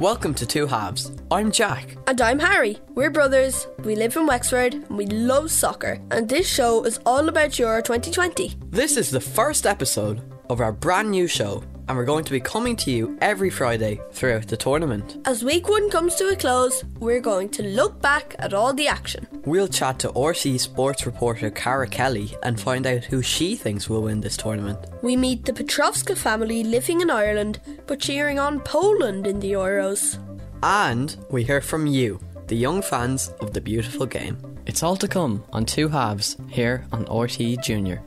Welcome to Two Halves. I'm Jack. And I'm Harry. We're brothers, we live in Wexford, and we love soccer. And this show is all about Euro 2020. This is the first episode of our brand new show, and we're going to be coming to you every Friday throughout the tournament. As week one comes to a close, we're going to look back at all the action. We'll chat to RTE sports reporter Cara Kelly and find out who she thinks will win this tournament. We meet the Petrovska family living in Ireland but cheering on Poland in the Euros. And we hear from you, the young fans of the beautiful game. It's all to come on Two Halves here on RTE Junior.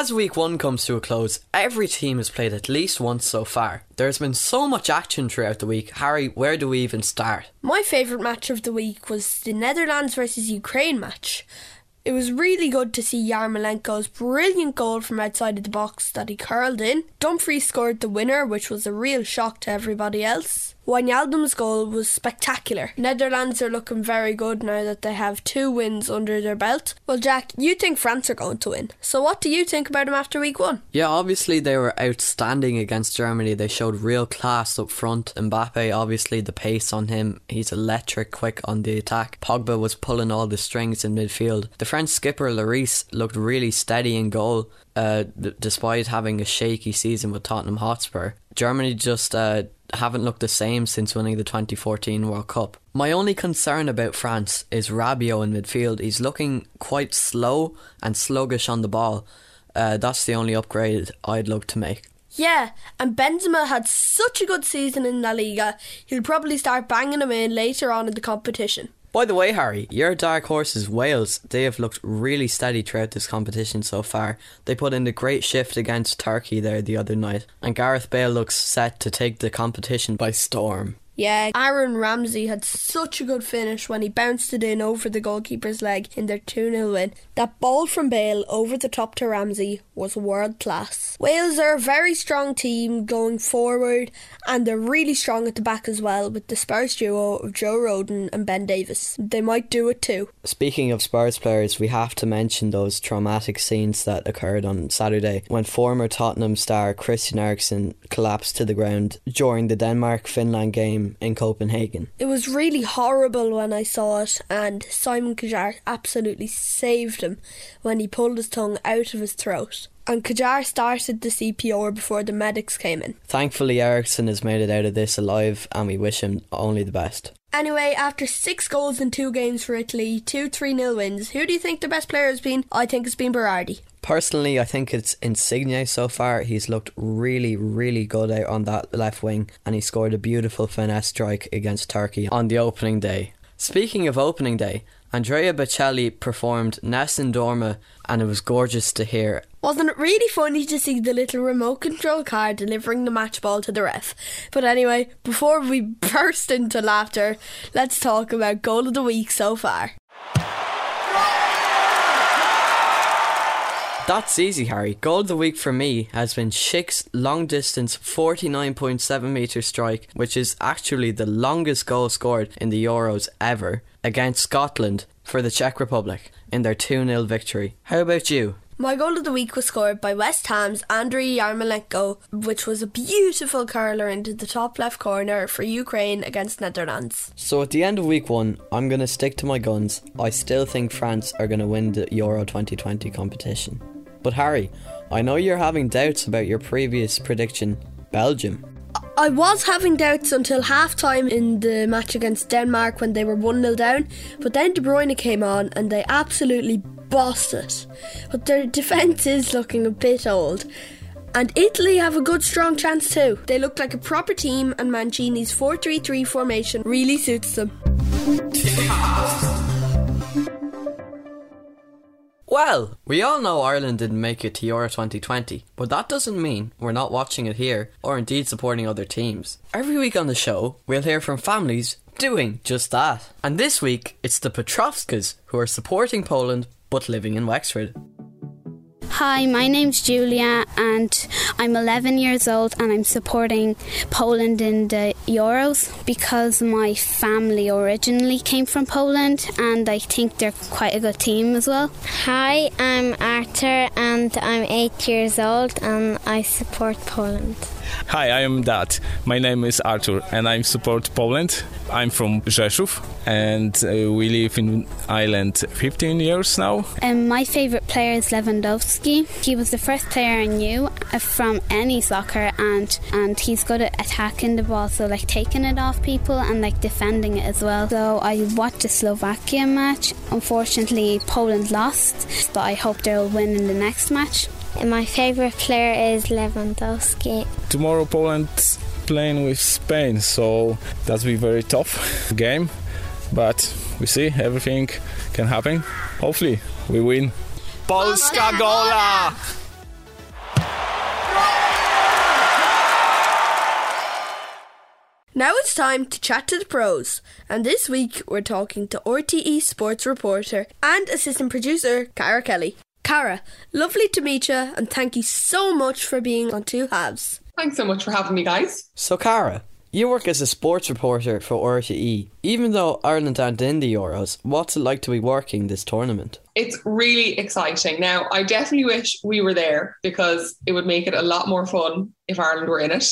As week one comes to a close, every team has played at least once so far. There's been so much action throughout the week. Harry, where do we even start? My favourite match of the week was the Netherlands versus Ukraine match. It was really good to see Yarmolenko's brilliant goal from outside of the box that he curled in. Dumfries scored the winner, which was a real shock to everybody else. Wijnaldum's goal was spectacular. Netherlands are looking very good now that they have two wins under their belt. Well, Jack, you think France are going to win. So what do you think about them after week one? Yeah, obviously they were outstanding against Germany. They showed real class up front. Mbappe, obviously the pace on him, he's electric, quick on the attack. Pogba was pulling all the strings in midfield. The French skipper Lloris looked really steady in goal. Uh, despite having a shaky season with Tottenham Hotspur, Germany just uh, haven't looked the same since winning the 2014 World Cup. My only concern about France is Rabiot in midfield. He's looking quite slow and sluggish on the ball. Uh, that's the only upgrade I'd look to make. Yeah, and Benzema had such a good season in La Liga, he'll probably start banging him in later on in the competition. By the way, Harry, your dark horse is Wales, they have looked really steady throughout this competition so far. They put in a great shift against Turkey there the other night, and Gareth Bale looks set to take the competition by storm. Yeah, Aaron Ramsey had such a good finish when he bounced it in over the goalkeeper's leg in their 2 0 win. That ball from Bale over the top to Ramsey was world class. Wales are a very strong team going forward, and they're really strong at the back as well with the Spurs duo of Joe Rodon and Ben Davies. They might do it too. Speaking of Spurs players, we have to mention those traumatic scenes that occurred on Saturday when former Tottenham star Christian Eriksen collapsed to the ground during the Denmark Finland game in Copenhagen. It was really horrible when I saw it, and Simon Kjaer absolutely saved him when he pulled his tongue out of his throat. And Kjaer started the CPR before the medics came in. Thankfully, Eriksen has made it out of this alive, and we wish him only the best. Anyway, after six goals in two games for Italy, two 3 0 wins, who do you think the best player has been? I think it's been Berardi. Personally, I think it's Insigne so far. He's looked really, really good out on that left wing, and he scored a beautiful finesse strike against Turkey on the opening day. Speaking of opening day, Andrea Bocelli performed Nessun Dorma, and it was gorgeous to hear. Wasn't it really funny to see the little remote control car delivering the match ball to the ref? But anyway, before we burst into laughter, let's talk about goal of the week so far. That's easy, Harry. Goal of the week for me has been Schick's long distance 49.7 metre strike, which is actually the longest goal scored in the Euros ever, against Scotland for the Czech Republic in their 2 0 victory. How about you? My goal of the week was scored by West Ham's Andriy Yarmolenko, which was a beautiful curler into the top left corner for Ukraine against Netherlands. So at the end of week one, I'm going to stick to my guns. I still think France are going to win the Euro 2020 competition. But Harry, I know you're having doubts about your previous prediction Belgium. I was having doubts until half time in the match against Denmark when they were 1 0 down, but then De Bruyne came on and they absolutely it. But their defence is looking a bit old. And Italy have a good strong chance too. They look like a proper team, and Mancini's 4 3 3 formation really suits them. Well, we all know Ireland didn't make it to Euro 2020, but that doesn't mean we're not watching it here or indeed supporting other teams. Every week on the show, we'll hear from families doing just that. And this week, it's the Petrovskas who are supporting Poland but living in Wexford. Hi, my name's Julia and I'm 11 years old and I'm supporting Poland in the Euros because my family originally came from Poland and I think they're quite a good team as well. Hi, I'm Arthur and I'm 8 years old and I support Poland. Hi, I am Dad. My name is Arthur and I support Poland. I'm from Rzeszów and uh, we live in Ireland 15 years now. Um, my favourite player is Lewandowski. He was the first player I knew uh, from any soccer and, and he's good at attacking the ball, so like taking it off people and like defending it as well. So I watched the Slovakia match. Unfortunately, Poland lost, but I hope they'll win in the next match. And my favourite player is Lewandowski. Tomorrow Poland playing with Spain, so that's be very tough game. But we see everything can happen. Hopefully we win. Polska gola! Now it's time to chat to the pros, and this week we're talking to RTE sports reporter and assistant producer Cara Kelly. Cara, lovely to meet you, and thank you so much for being on Two Halves. Thanks so much for having me, guys. So, Cara, you work as a sports reporter for RTE. Even though Ireland aren't in the Euros, what's it like to be working this tournament? It's really exciting. Now, I definitely wish we were there because it would make it a lot more fun if Ireland were in it.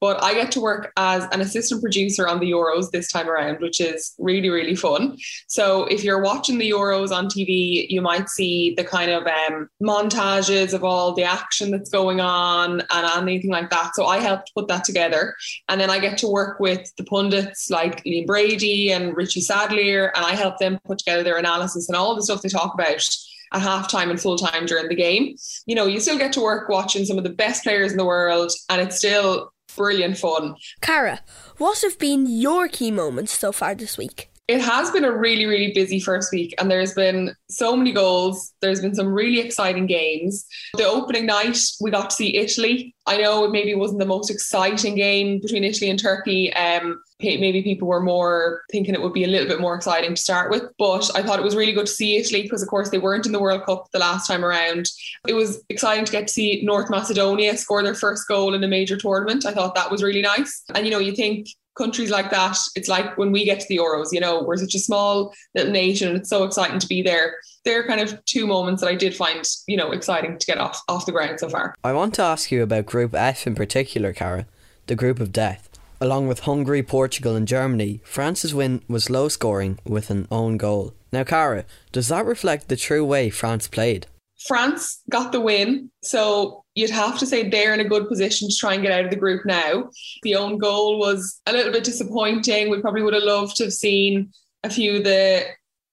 But I get to work as an assistant producer on the Euros this time around, which is really, really fun. So if you're watching the Euros on TV, you might see the kind of um, montages of all the action that's going on and anything like that. So I helped put that together. And then I get to work with the pundits like Liam Brady and Richie Sadlier, and I help them put together their analysis and all the stuff they talk about at halftime and full time during the game. You know, you still get to work watching some of the best players in the world, and it's still brilliant fun. Cara, what have been your key moments so far this week? It has been a really, really busy first week, and there's been so many goals. There's been some really exciting games. The opening night, we got to see Italy. I know it maybe wasn't the most exciting game between Italy and Turkey. Um, maybe people were more thinking it would be a little bit more exciting to start with, but I thought it was really good to see Italy because, of course, they weren't in the World Cup the last time around. It was exciting to get to see North Macedonia score their first goal in a major tournament. I thought that was really nice. And, you know, you think countries like that, it's like when we get to the Euros, you know, we're such a small little nation and it's so exciting to be there. There are kind of two moments that I did find, you know, exciting to get off, off the ground so far. I want to ask you about Group F in particular, Cara, the group of death. Along with Hungary, Portugal, and Germany, France's win was low scoring with an own goal. Now, Cara, does that reflect the true way France played? France got the win, so you'd have to say they're in a good position to try and get out of the group now. The own goal was a little bit disappointing. We probably would have loved to have seen a few of the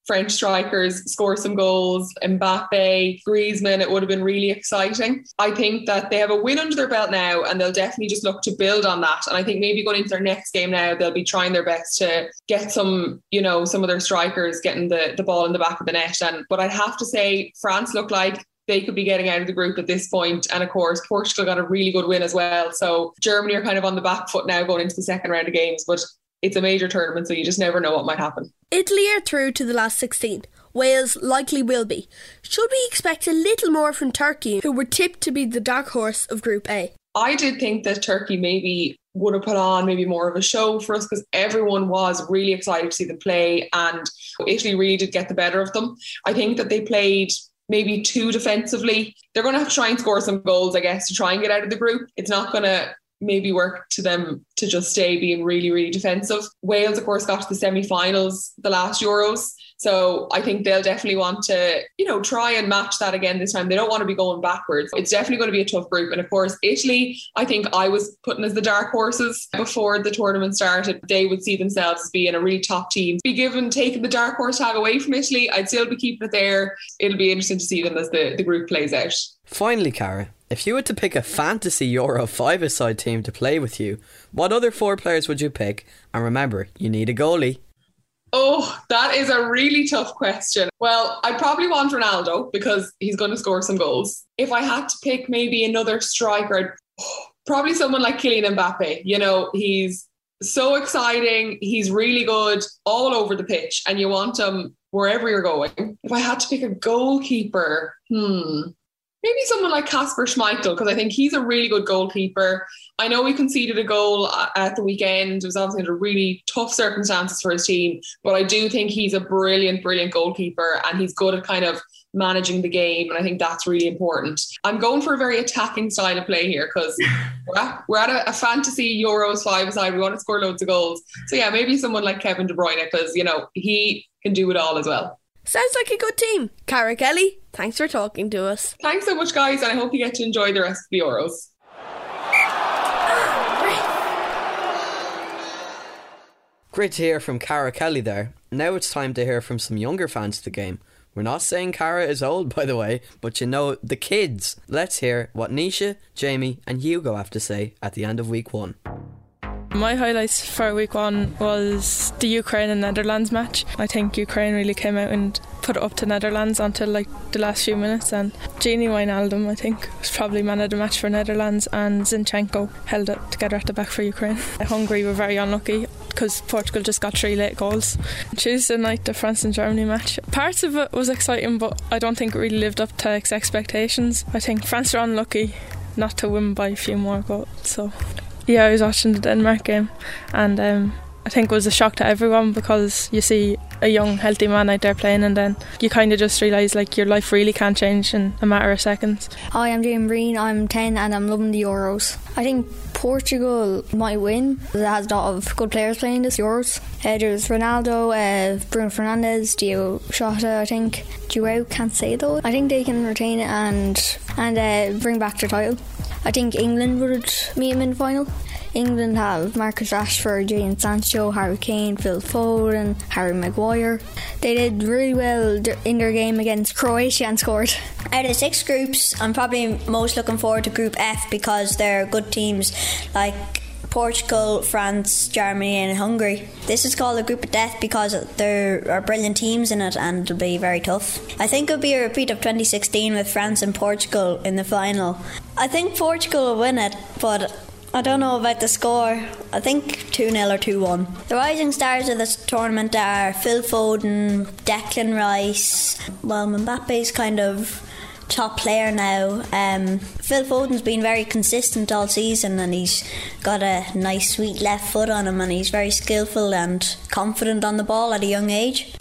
French strikers score some goals, Mbappe, Griezmann, it would have been really exciting. I think that they have a win under their belt now and they'll definitely just look to build on that. And I think maybe going into their next game now, they'll be trying their best to get some, you know, some of their strikers getting the, the ball in the back of the net. And but I'd have to say France look like they could be getting out of the group at this point. And of course, Portugal got a really good win as well. So Germany are kind of on the back foot now going into the second round of games. But it's a major tournament, so you just never know what might happen. Italy are through to the last 16. Wales likely will be. Should we expect a little more from Turkey, who were tipped to be the dark horse of Group A? I did think that Turkey maybe would have put on maybe more of a show for us because everyone was really excited to see them play and Italy really did get the better of them. I think that they played maybe too defensively. They're going to have to try and score some goals, I guess, to try and get out of the group. It's not going to maybe work to them to just stay being really, really defensive. Wales, of course, got to the semi finals the last Euros. So I think they'll definitely want to, you know, try and match that again this time. They don't want to be going backwards. It's definitely going to be a tough group. And of course, Italy, I think I was putting as the dark horses before the tournament started. They would see themselves as being a really top team. Be given taking the dark horse tag away from Italy, I'd still be keeping it there. It'll be interesting to see them as the, the group plays out. Finally, Cara, if you were to pick a fantasy Euro 5 side team to play with you, what other four players would you pick? And remember, you need a goalie. Oh, that is a really tough question. Well, I probably want Ronaldo because he's going to score some goals. If I had to pick maybe another striker, probably someone like Kylian Mbappe. You know, he's so exciting. He's really good all over the pitch, and you want him wherever you're going. If I had to pick a goalkeeper, hmm, maybe someone like Kasper Schmeichel because I think he's a really good goalkeeper. I know he conceded a goal uh, at the weekend. It was obviously under really tough circumstances for his team, but I do think he's a brilliant, brilliant goalkeeper and he's good at kind of managing the game. And I think that's really important. I'm going for a very attacking style of play here because we're at, we're at a, a, fantasy Euros five side. We want to score loads of goals. So yeah, maybe someone like Kevin De Bruyne because, you know, he can do it all as well. Sounds like a good team. Cara Kelly, thanks for talking to us. Thanks so much, guys, and I hope you get to enjoy the rest of the Euros. Great to hear from Cara Kelly there. Now it's time to hear from some younger fans of the game. We're not saying Cara is old, by the way, but you know, the kids. Let's hear what Nisha, Jamie, and Hugo have to say at the end of week one. My highlights for week one was the Ukraine and Netherlands match. I think Ukraine really came out and put it up to Netherlands until like the last few minutes and Gini Wijnaldum I think was probably man of the match for Netherlands and Zinchenko held it together at the back for Ukraine. Hungary were very unlucky because Portugal just got three late goals. Tuesday night the France and Germany match. Parts of it was exciting but I don't think it really lived up to expectations. I think France were unlucky not to win by a few more goals so yeah, I was watching the Denmark game, and um, I think it was a shock to everyone because you see a young, healthy man out there playing, and then you kind of just realise like your life really can change in a matter of seconds. Hi, I'm Jane Breen. I'm 10 and I'm loving the Euros. I think Portugal might win. It has a lot of good players playing this Euros. Uh, there's Ronaldo, uh, Bruno Fernandes, Diogo Jota, I think. Joao though. I think they can retain it and and uh, bring back their title. I think England would meet him in the final. England have Marcus Rashford, Jadon Sancho, Harry Kane, Phil Foden, Harry Maguire. They did really well in their game against Croatia and scored. Out of six groups, I'm probably most looking forward to Group F because they're good teams like Portugal, France, Germany, and Hungary. This is called a group of death because there are brilliant teams in it and it'll be very tough. I think it'll be a repeat of 2016 with France and Portugal in the final. I think Portugal will win it, but I don't know about the score. I think 2 0 or 2 1. The rising stars of this tournament are Phil Foden, Declan Rice. Well, Mbappe's kind of top player now. Um, Phil Foden's been very consistent all season and he's got a nice, sweet left foot on him and he's very skillful and confident on the ball at a young age.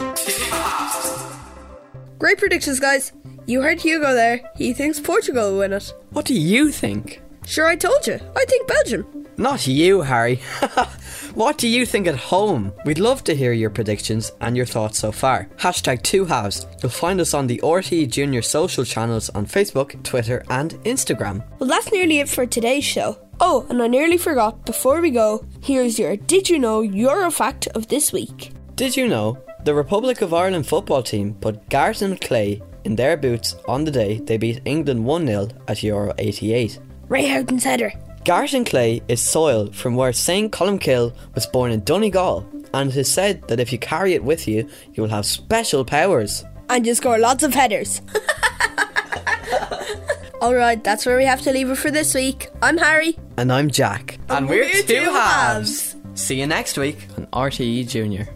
Great predictions, guys. You heard Hugo there. He thinks Portugal will win it. What do you think? Sure, I told you. I think Belgium. Not you, Harry. what do you think at home? We'd love to hear your predictions and your thoughts so far. Hashtag two halves. You'll find us on the RTE Junior social channels on Facebook, Twitter, and Instagram. Well, that's nearly it for today's show. Oh, and I nearly forgot, before we go, here's your Did You Know Euro fact of this week. Did you know the Republic of Ireland football team put Gartan clay in their boots on the day they beat England 1 0 at Euro 88? Ray Houghton's header. Gartan clay is soil from where St. Columcille was born in Donegal, and it is said that if you carry it with you, you will have special powers. And you score lots of headers. Alright, that's where we have to leave it for this week. I'm Harry. And I'm Jack. And, and we're, we're, two halves. halves. See you next week on RTE Junior.